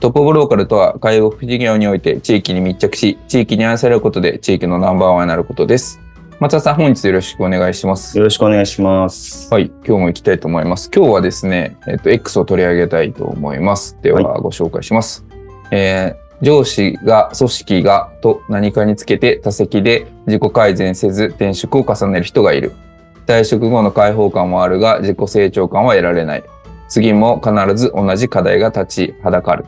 トップオブローカルとは介護福祉事業において地域に密着し、地域に愛されることで地域のナンバーワンになることです。松田さん、本日よろしくお願いします。よろしくお願いします。はい、今日も行きたいと思います。今日はですね、えっと、X を取り上げたいと思います。では、ご紹介します。はい、えー、上司が、組織がと何かにつけて他責で自己改善せず転職を重ねる人がいる。退職後の解放感もあるが自己成長感は得られない。次も必ず同じ課題が立ちはだかる。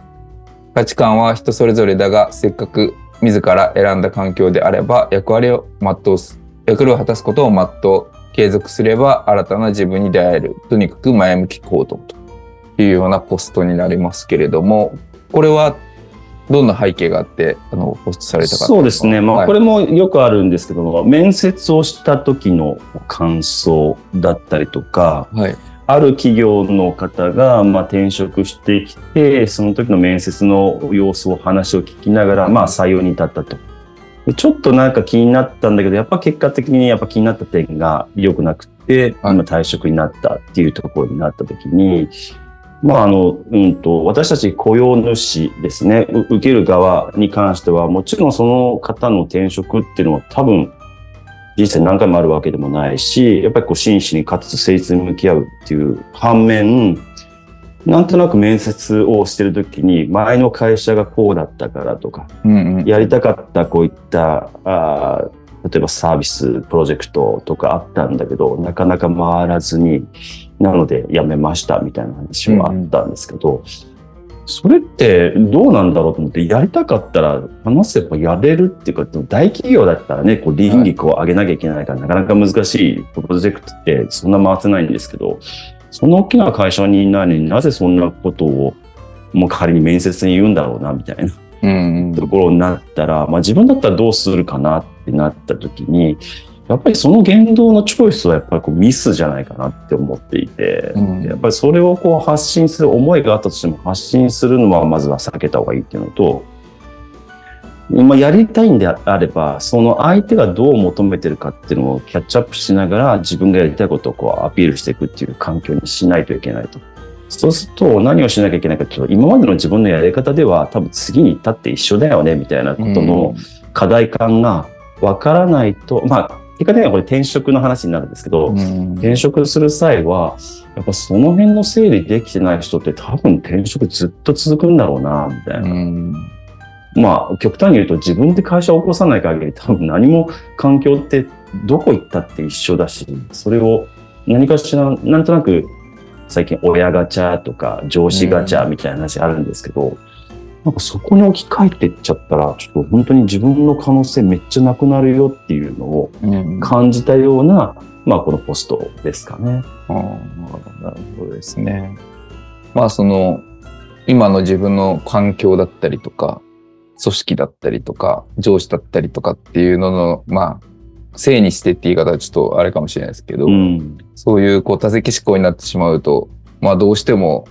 価値観は人それぞれだが、せっかく自ら選んだ環境であれば役割を全うす役割を果たすことを全う、継続すれば新たな自分に出会える。とにかく前向き行動というようなポストになりますけれども、これはどんな背景があって、あの、ポストされたかそうですね。まあ、はい、これもよくあるんですけども、面接をした時の感想だったりとか、はい、ある企業の方が、まあ、転職してきて、その時の面接の様子を話を聞きながら、まあ、採用に至ったと。ちょっとなんか気になったんだけど、やっぱ結果的にやっぱ気になった点が良くなくて、あの退職になったっていうところになった時に、まああの、うんと、私たち雇用主ですね、受ける側に関しては、もちろんその方の転職っていうのは多分、人生何回もあるわけでもないし、やっぱりこう真摯にかつ誠実に向き合うっていう反面、なんとなく面接をしてる時に前の会社がこうだったからとか、うんうん、やりたかったこういったあ例えばサービスプロジェクトとかあったんだけどなかなか回らずになので辞めましたみたいな話もあったんですけど、うんうん、それってどうなんだろうと思ってやりたかったら話せばやれるっていうか大企業だったらねこう倫理を上げなきゃいけないから、なかなか難しいプロジェクトってそんな回せないんですけどその大きな会社にいないのになぜそんなことをもう仮に面接に言うんだろうなみたいな。うんところになったら、まあ、自分だったらどうするかなってなった時にやっぱりその言動のチョイスはやっぱりこうミスじゃないかなって思っていて、うん、やっぱりそれをこう発信する思いがあったとしても発信するのはまずは避けた方がいいっていうのとまあ、やりたいんであれば、その相手がどう求めてるかっていうのをキャッチアップしながら自分がやりたいことをこうアピールしていくっていう環境にしないといけないと。そうすると何をしなきゃいけないかというと、今までの自分のやり方では多分次に至って一緒だよねみたいなことの課題感がわからないと、まあ、結果的にはこれ転職の話になるんですけど、転職する際は、やっぱその辺の整理できてない人って多分転職ずっと続くんだろうな、みたいな。まあ、極端に言うと自分で会社を起こさない限り多分何も環境ってどこ行ったって一緒だし、それを何かしら、なんとなく最近親ガチャとか上司ガチャみたいな話あるんですけど、うん、なんかそこに置き換えていっちゃったら、ちょっと本当に自分の可能性めっちゃなくなるよっていうのを感じたような、うん、まあこのポストですかね。あなるほどですね。まあその、今の自分の環境だったりとか、組織だったりとか、上司だったりとかっていうのの、まあ、せいにしてって言い方はちょっとあれかもしれないですけど、うん、そういうこう多席思考になってしまうと、まあどうしても、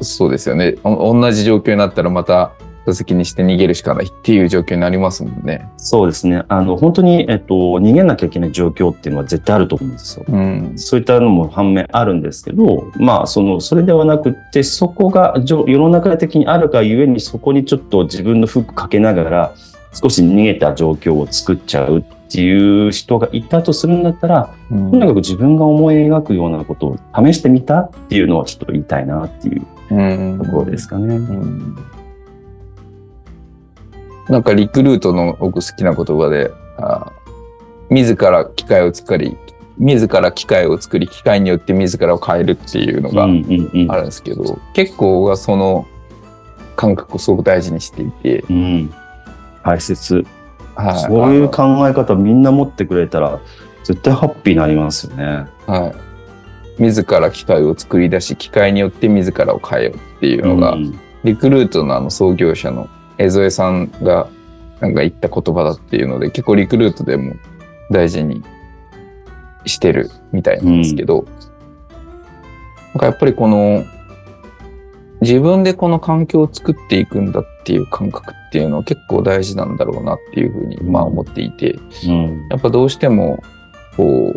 そうですよね。同じ状況になったらまた座席にして逃げるしかないっていう状況になりますもんね。そうですね。あの、本当に、えっと、逃げなきゃいけない状況っていうのは絶対あると思うんですよ。うん、そういったのも反面あるんですけど、まあ、その、それではなくて、そこが世の中的にあるがゆえに、そこにちょっと自分のフックかけながら、少し逃げた状況を作っちゃうっていう人がいたとするんだったら、うん、とにかく自分が思い描くようなことを試してみたっていうのはちょっと言いたいなっていうところですかね。うんなんかリクルートの僕好きな言葉で、あ自ら機械を作り、自ら機械を作り、機械によって自らを変えるっていうのがあるんですけど、結構はその感覚をすごく大事にしていて。うん、大切。はい、そういう考え方みんな持ってくれたら、絶対ハッピーになりますよね。はい。自ら機械を作り出し、機械によって自らを変えようっていうのが、うん、リクルートのあの創業者の江添さんがなんか言った言葉だっていうので、結構リクルートでも大事にしてるみたいなんですけど、うん、なんかやっぱりこの自分でこの環境を作っていくんだっていう感覚っていうのは結構大事なんだろうなっていうふうにまあ思っていて、うん、やっぱどうしてもこ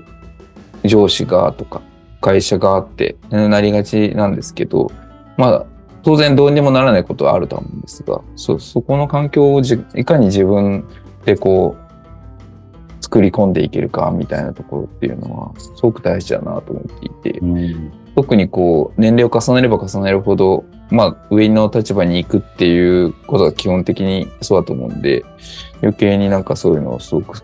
う上司がとか会社がってなりがちなんですけどまあ当然どうにもならないことはあると思うんですがそそこの環境をいかに自分でこう作り込んでいけるかみたいなところっていうのはすごく大事だなと思っていて、うん、特にこう年齢を重ねれば重ねるほどまあ上の立場に行くっていうことが基本的にそうだと思うんで余計になんかそういうのをすごく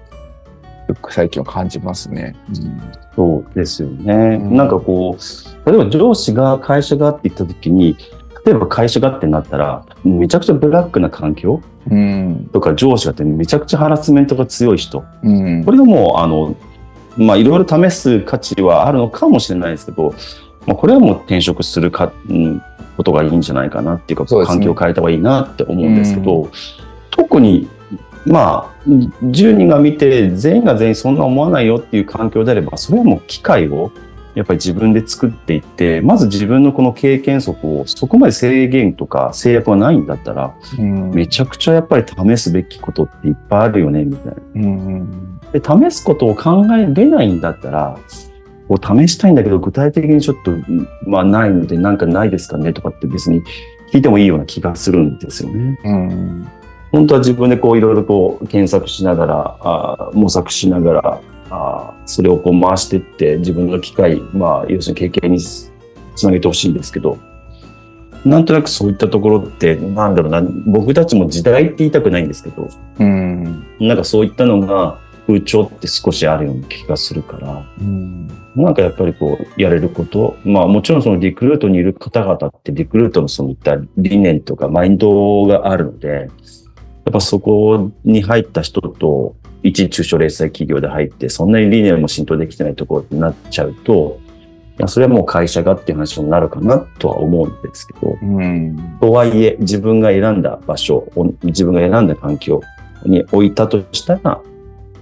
最近は感じますね。うん、そうですよね、うん、なんかこう例えば上司が会社がって言った時に例えば会社がってなったらめちゃくちゃブラックな環境うん、とか上司がってめちゃくちゃハラスメントが強い人、うん、これはもうあのまあいろいろ試す価値はあるのかもしれないですけど、まあ、これはもう転職するか、うん、ことがいいんじゃないかなっていうか、ね、環境を変えた方がいいなって思うんですけど、うん、特にまあ10人が見て全員が全員そんな思わないよっていう環境であればそれはもう機会をやっぱり自分で作っていって、まず自分のこの経験則をそこまで制限とか制約はないんだったら、うん、めちゃくちゃやっぱり試すべきことっていっぱいあるよね、みたいな。うん、で試すことを考えれないんだったら、こう試したいんだけど、具体的にちょっと、まあないので、なんかないですかねとかって別に聞いてもいいような気がするんですよね。うん本当は自分でこういろいろこう検索しながらあ模索しながらあそれをこう回していって自分の機会、まあ、要するに経験につなげてほしいんですけど、なんとなくそういったところって、なんだろうな、僕たちも時代って言いたくないんですけど、うん、なんかそういったのが風潮って少しあるような気がするから、うん、なんかやっぱりこう、やれること、まあもちろんそのリクルートにいる方々ってリクルートのそういった理念とかマインドがあるので、やっぱそこに入った人と一中小零細企業で入って、そんなに理念も浸透できてないところになっちゃうと、いやそれはもう会社がっていう話になるかなとは思うんですけど、うん、とはいえ自分が選んだ場所、自分が選んだ環境に置いたとしたら、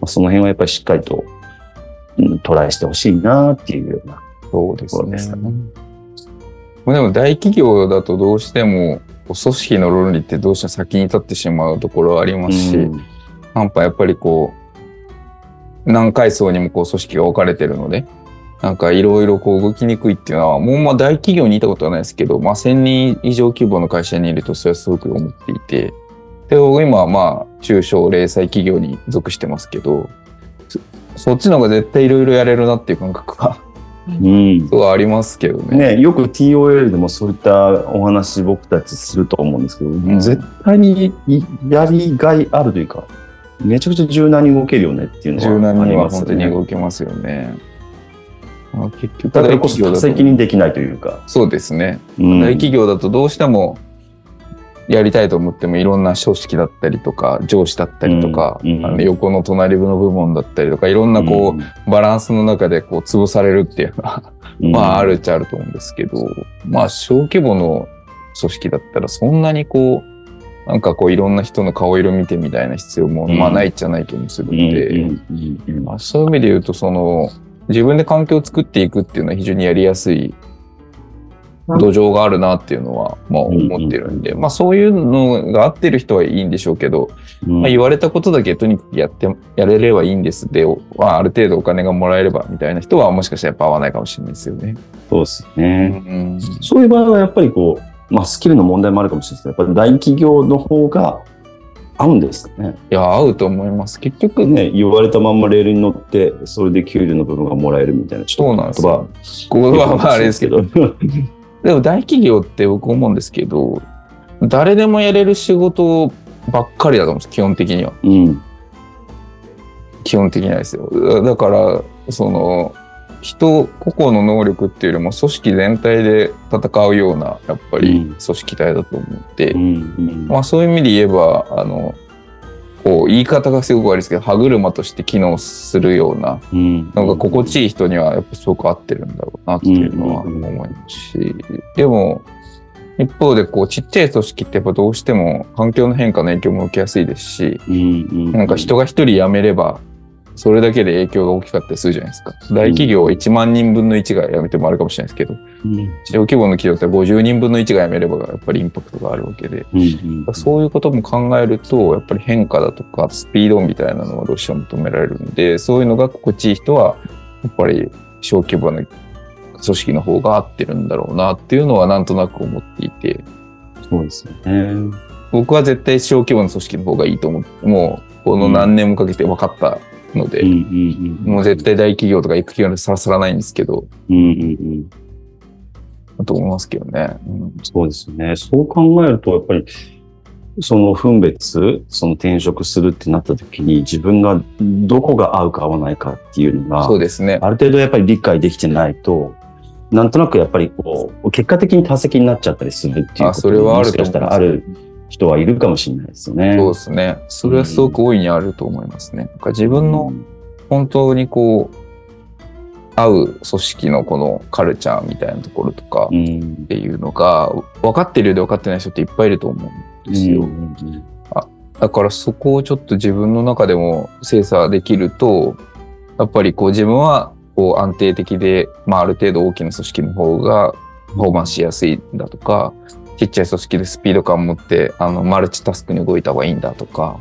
その辺はやっぱりしっかりと、うん、トライしてほしいなっていうようなところですかね。でも大企業だとどうしても組織の論理ってどうしても先に立ってしまうところはありますし、うん。なんかやっぱりこう、何階層にもこう組織が置かれてるので、なんかいろいろこう動きにくいっていうのは、もうまあ大企業にいたことはないですけど、まあ1000人以上規模の会社にいるとそれはすごく思っていて、で、今はまあ中小零細企業に属してますけど、そっちの方が絶対いろいろやれるなっていう感覚がうん、そうありますけどね。ねよく TOL でもそういったお話僕たちすると思うんですけど、うん、絶対にやりがいあるというか、めちゃくちゃ柔軟に動けるよねっていうのは、ね、柔軟には本当に動けますよね。まあ、結局だからこそ多責任できないというか。そうですね。うん、大企業だとどうしてもやりたいと思ってもいろんな組織だったりとか上司だったりとか、うんうん、あの横の隣の部門だったりとかいろんなこう、バランスの中でこう潰されるっていうのは まああるっちゃあると思うんですけど、まあ小規模の組織だったらそんなにこうなんかこういろんな人の顔色見てみたいな必要も、まあないじゃない気もするんで、まあ、そういう意味で言うと、その、自分で環境を作っていくっていうのは非常にやりやすい土壌があるなっていうのは、まあ思ってるんで、まあそういうのが合ってる人はいいんでしょうけど、まあ言われたことだけとにかくやって、やれればいいんですで、まあある程度お金がもらえればみたいな人はもしかしたらやっぱ合わないかもしれないですよね。そうですね。うん、そういう場合はやっぱりこう、まあ、スキルの問題もあるかもしれないですけど、やっぱり大企業の方が合うんですかね。いや、合うと思います。結局ね、言われたまんまレールに乗って、それで給料の部分がもらえるみたいな、そうなんですよ。ここはまああれですけど。でも大企業って僕思うんですけど、誰でもやれる仕事ばっかりだと思うんです、基本的には。うん。基本的にはですよ。だから、その、人、個々の能力っていうよりも組織全体で戦うような、やっぱり組織体だと思って、うんうん、まあそういう意味で言えば、あの、こう、言い方がすごく悪いですけど、歯車として機能するようなのが心地いい人にはやっぱすごく合ってるんだろうなっていうのは思いますし、でも、一方でこうちっちゃい組織ってやっぱどうしても環境の変化の影響も受けやすいですし、なんか人が一人辞めればそれだけで影響が大きかったりするじゃないですか。大企業1万人分の1が辞めてもあるかもしれないですけど、うん、小規模の企業って50人分の1が辞めればやっぱりインパクトがあるわけで、うんうん、そういうことも考えると、やっぱり変化だとかスピードみたいなのはどうしても求められるんで、そういうのが心地いい人は、やっぱり小規模の組織の方が合ってるんだろうなっていうのはなんとなく思っていて。そうですよね。僕は絶対小規模の組織の方がいいと思って、もうこの何年もかけて分かったので、もう絶対大企業とか行く企業にさらさらないんですけど、うんうんうんだと思いますけどね、うん。そうですよね。そう考えると、やっぱり、その分別、その転職するってなった時に自分がどこが合うか合わないかっていうのが、そうですね。ある程度やっぱり理解できてないと、なんとなくやっぱりこう、結果的に多席になっちゃったりするっていうことがもしかしたらある人はいるかもしれないですよね。そうですね。それはすごく大いにあると思いますね。なんか自分の本当にこう、合う組織のこのカルチャーみたいなところとかっていうのが、分かってるようで分かってない人っていっぱいいると思うんですよ。あだからそこをちょっと自分の中でも精査できると、やっぱりこう自分はこう安定的で、まあある程度大きな組織の方がパフォーマンスしやすいんだとか、ちっちゃい組織でスピード感を持って、あの、マルチタスクに動いた方がいいんだとか、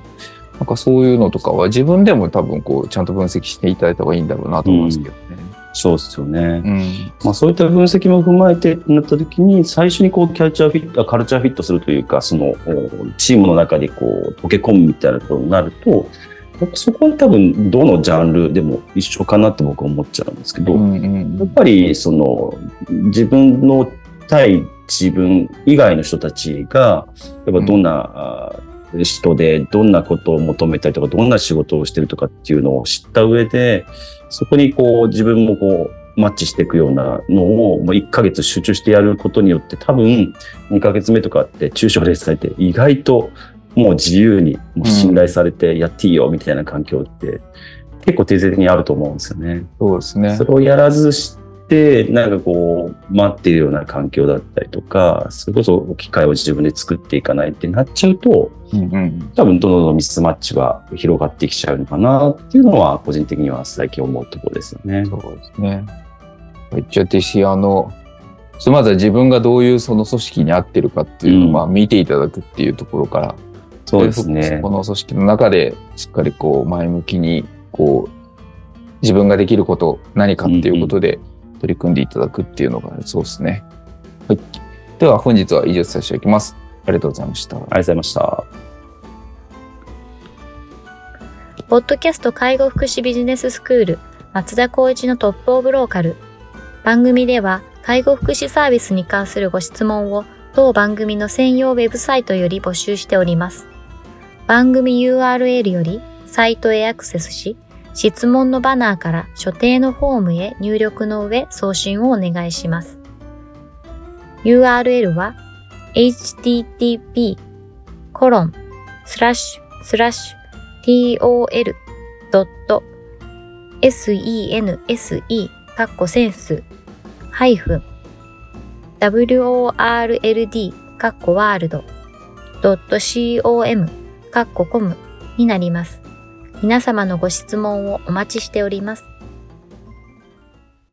なんかそういうのとかは自分でも多分こう、ちゃんと分析していただいた方がいいんだろうなと思うんですけどね。うん、そうですよね。うん、まあそういった分析も踏まえてなった時に、最初にこう、キャルチャーフィット、カルチャーフィットするというか、その、チームの中にこう、溶け込むみたいなことになると、そこは多分どのジャンルでも一緒かなって僕は思っちゃうんですけど、うんうん、やっぱりその自分の対自分以外の人たちが、やっぱどんな人で、どんなことを求めたりとか、どんな仕事をしてるとかっていうのを知った上で、そこにこう自分もこうマッチしていくようなのをもう1ヶ月集中してやることによって多分2ヶ月目とかって抽象例されて意外ともう自由にもう信頼されてやっていいよみたいな環境って結構定性的にあると思うんですよね。そうですね。それをやらずし、なんかこう、待っているような環境だったりとか、それこそ機械を自分で作っていかないってなっちゃうと、うんうん、多分どんどんミスマッチが広がってきちゃうのかなっていうのは、個人的には最近思うところですよね。そうですね。じゃあ、私、あの、まずは自分がどういうその組織に合ってるかっていうのを、まあ見ていただくっていうところから、そうですね。この組織の中でしっかりこう前向きに、こう、自分ができること何かっていうことで、取り組んでいただくっていうのがそうですね。はい。では本日は以上させていただきます。ありがとうございました。ありがとうございました。ポッドキャスト介護福祉ビジネススクール松田光一のトップオブローカル。番組では介護福祉サービスに関するご質問を当番組の専用ウェブサイトより募集しております。番組 URL よりサイトへアクセスし、質問のバナーから所定のフォームへ入力の上送信をお願いします。URL は http コロンスラッシュスラッシュ tol.sense カッコセンスハイフン world カッコワールド .com になります。皆様のご質問をお待ちしております。